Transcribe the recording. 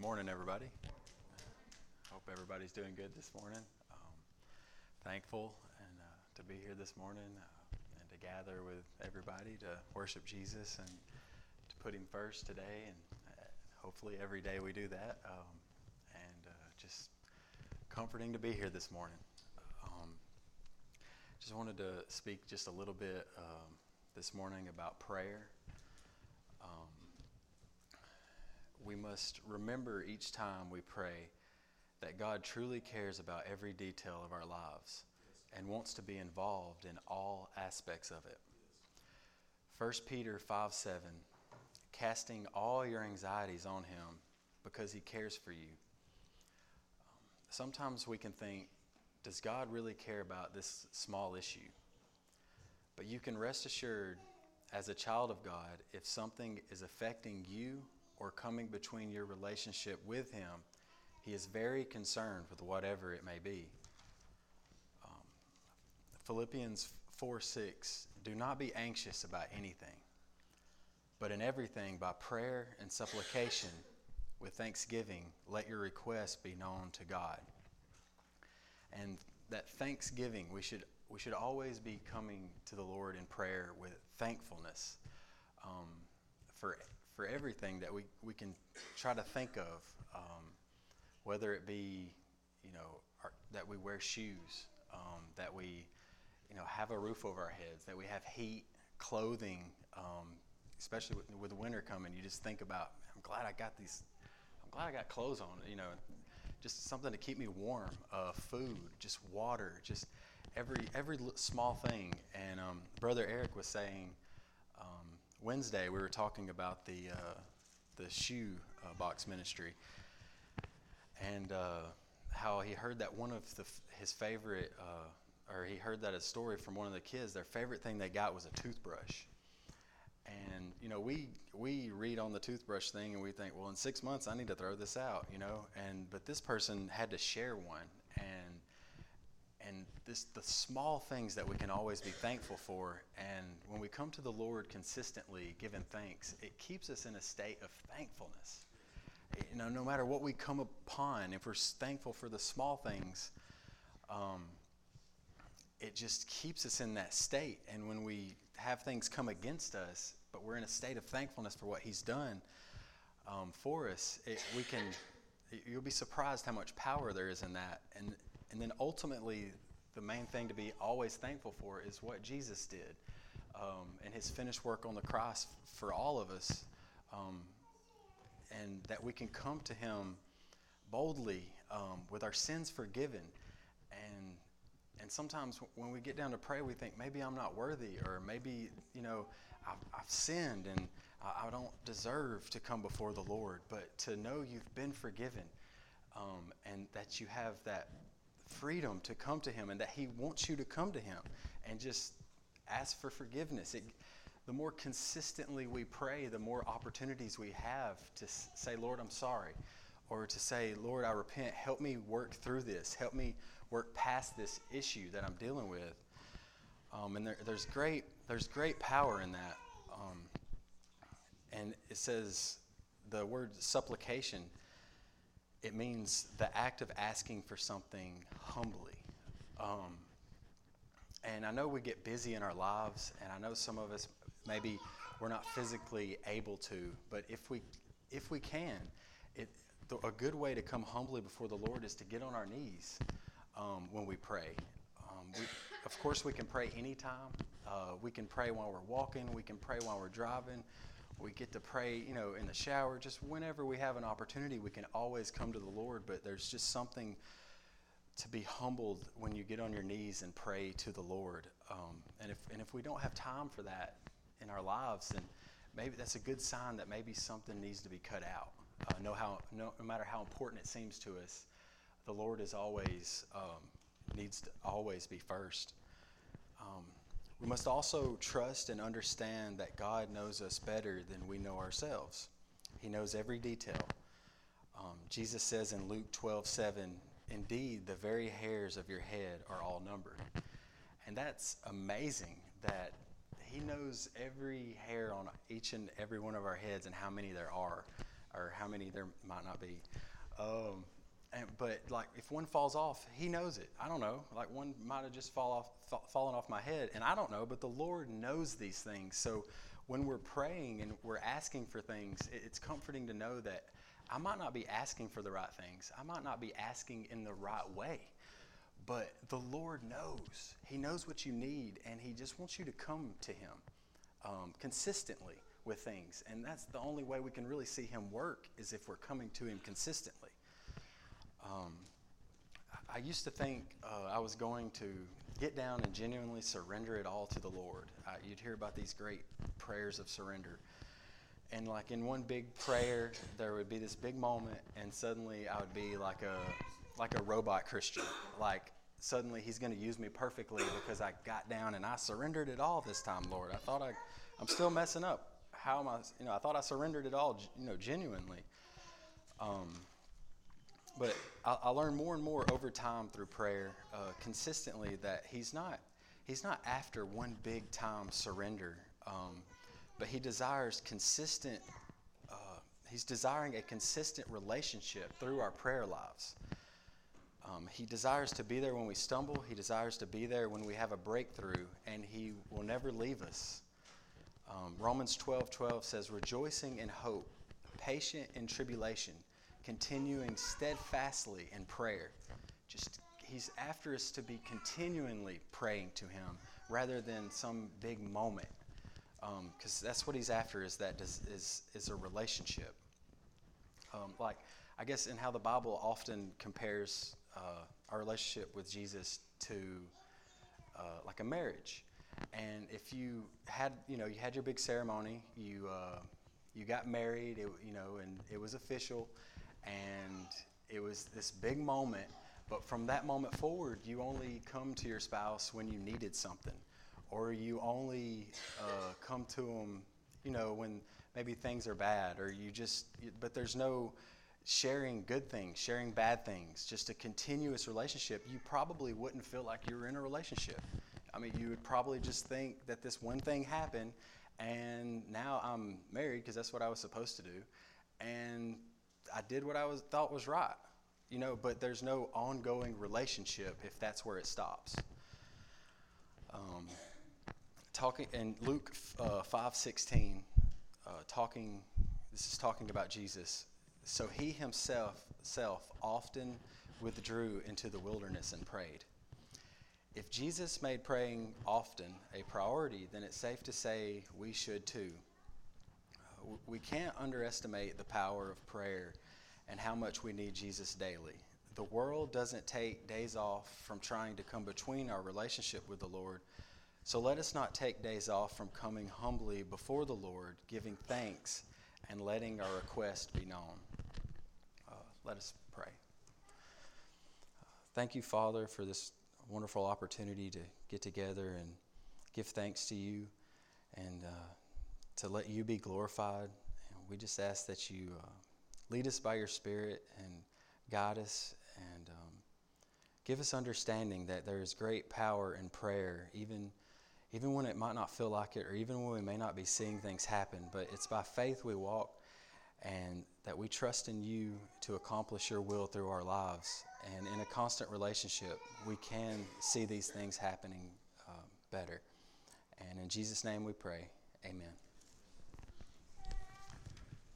Good morning, everybody. Hope everybody's doing good this morning. Um, thankful and uh, to be here this morning uh, and to gather with everybody to worship Jesus and to put Him first today. And uh, hopefully, every day we do that. Um, and uh, just comforting to be here this morning. Um, just wanted to speak just a little bit um, this morning about prayer. Um, we must remember each time we pray that God truly cares about every detail of our lives and wants to be involved in all aspects of it. 1 Peter 5 7, casting all your anxieties on Him because He cares for you. Sometimes we can think, does God really care about this small issue? But you can rest assured, as a child of God, if something is affecting you or coming between your relationship with Him, He is very concerned with whatever it may be. Um, Philippians 4 6 Do not be anxious about anything, but in everything, by prayer and supplication, with thanksgiving, let your requests be known to God. And that thanksgiving, we should, we should always be coming to the Lord in prayer with thankfulness um, for for everything that we, we can try to think of, um, whether it be, you know, our, that we wear shoes, um, that we, you know, have a roof over our heads, that we have heat, clothing, um, especially with, with winter coming. You just think about, I'm glad I got these, I'm glad I got clothes on, you know, just something to keep me warm, uh, food, just water, just every every small thing. And um, Brother Eric was saying Wednesday we were talking about the uh, the shoe uh, box ministry. And uh, how he heard that one of the, his favorite uh, or he heard that a story from one of the kids. Their favorite thing they got was a toothbrush. And you know we we read on the toothbrush thing and we think well in six months i need to throw this out you know? And but this person had to share one. And and this, the small things that we can always be thankful for. And when we come to the Lord consistently giving thanks, it keeps us in a state of thankfulness. You know, no matter what we come upon, if we're thankful for the small things, um, it just keeps us in that state. And when we have things come against us, but we're in a state of thankfulness for what He's done um, for us, it, we can. You'll be surprised how much power there is in that. And and then ultimately, the main thing to be always thankful for is what Jesus did um, and his finished work on the cross for all of us. Um, and that we can come to him boldly um, with our sins forgiven. And, and sometimes when we get down to pray, we think maybe I'm not worthy, or maybe, you know, I've, I've sinned and I, I, don't deserve to come before the Lord. But to know you've been forgiven um, and that you have that freedom to come to Him and that He wants you to come to Him and just ask for forgiveness. It, the more consistently we pray, the more opportunities we have to say, Lord, I'm sorry. Or to say, Lord, I repent. Help me work through this. Help me work past this issue that I'm dealing with. Um, and there, there's, great, there's great power in that. Um, and it says the word supplication it means the act of asking for something humbly. Um, and I know we get busy in our lives, and I know some of us maybe we're not physically able to, but if we if we can, it, the, a good way to come humbly before the Lord is to get on our knees um, when we pray. Um, we, of course, we can pray anytime. Uh, we can pray while we're walking. We can pray while we're driving we get to pray, you know, in the shower. Just whenever we have an opportunity, we can always come to the Lord. But there's just something to be humbled when you get on your knees and pray to the Lord. Um, and if and if we don't have time for that in our lives, then maybe that's a good sign that maybe something needs to be cut out. Uh, how no, no, matter how important it seems to us, the Lord is always um, needs to always be first. Um, we must also trust and understand that God knows us better than we know ourselves. He knows every detail. Um, Jesus says in Luke 12 7, Indeed, the very hairs of your head are all numbered. And that's amazing that He knows every hair on each and every one of our heads and how many there are. or how many there might not be. Um, and, but like if one falls off, he knows it. I don't know. Like one might have just fall off, fa- fallen off my head, and I don't know. But the Lord knows these things. So when we're praying and we're asking for things, it's comforting to know that I might not be asking for the right things. I might not be asking in the right way. But the Lord knows. He knows what you need, and He just wants you to come to Him um, consistently with things. And that's the only way we can really see Him work is if we're coming to Him consistently. Um, I used to think uh, I was going to get down and genuinely surrender it all to the Lord. You'd hear about these great prayers of surrender. And like in one big prayer, there would be this big moment, and suddenly I would be like a like a robot Christian. Like suddenly He's going to use me perfectly because I got down and I surrendered it all this time, Lord. I thought I, I'm still messing up. How am I? You know, I thought I surrendered it all, you know, genuinely. Um, but I, I learned more and more over time through prayer, uh, consistently, that he's not he's not after one big time surrender, um, but he desires consistent. Uh, he's desiring a consistent relationship through our prayer lives. Um, he desires to be there when we stumble. He desires to be there when we have a breakthrough, and he will never leave us. Um, Romans 12 12 says, Rejoicing in hope, patient in tribulation, continuing steadfastly in prayer. Just he's after us to be continually praying to him rather than some big moment. Because um, that's what he's after is that is, is, is a relationship. Um, like, I guess in how the Bible often compares uh, our relationship with Jesus to uh, like a marriage. And if you had, you know, you had your big ceremony, you, uh, you got married, it, you know, and it was official, and it was this big moment. But from that moment forward, you only come to your spouse when you needed something, or you only uh, come to them, you know, when maybe things are bad, or you just. But there's no sharing good things, sharing bad things, just a continuous relationship. You probably wouldn't feel like you were in a relationship. I mean, you would probably just think that this one thing happened, and now I'm married because that's what I was supposed to do, and I did what I was thought was right, you know. But there's no ongoing relationship if that's where it stops. Um, talking in Luke uh, five sixteen, uh, talking. This is talking about Jesus. So he himself self often withdrew into the wilderness and prayed. If Jesus made praying often a priority, then it's safe to say we should too we can't underestimate the power of prayer and how much we need Jesus daily. The world doesn't take days off from trying to come between our relationship with the Lord. So let us not take days off from coming humbly before the Lord, giving thanks, and letting our request be known. Uh, let us pray. Thank you, Father, for this wonderful opportunity to get together and give thanks to you and uh, to let you be glorified. And we just ask that you uh, lead us by your Spirit and guide us and um, give us understanding that there is great power in prayer, even, even when it might not feel like it, or even when we may not be seeing things happen. But it's by faith we walk and that we trust in you to accomplish your will through our lives. And in a constant relationship, we can see these things happening uh, better. And in Jesus' name we pray. Amen.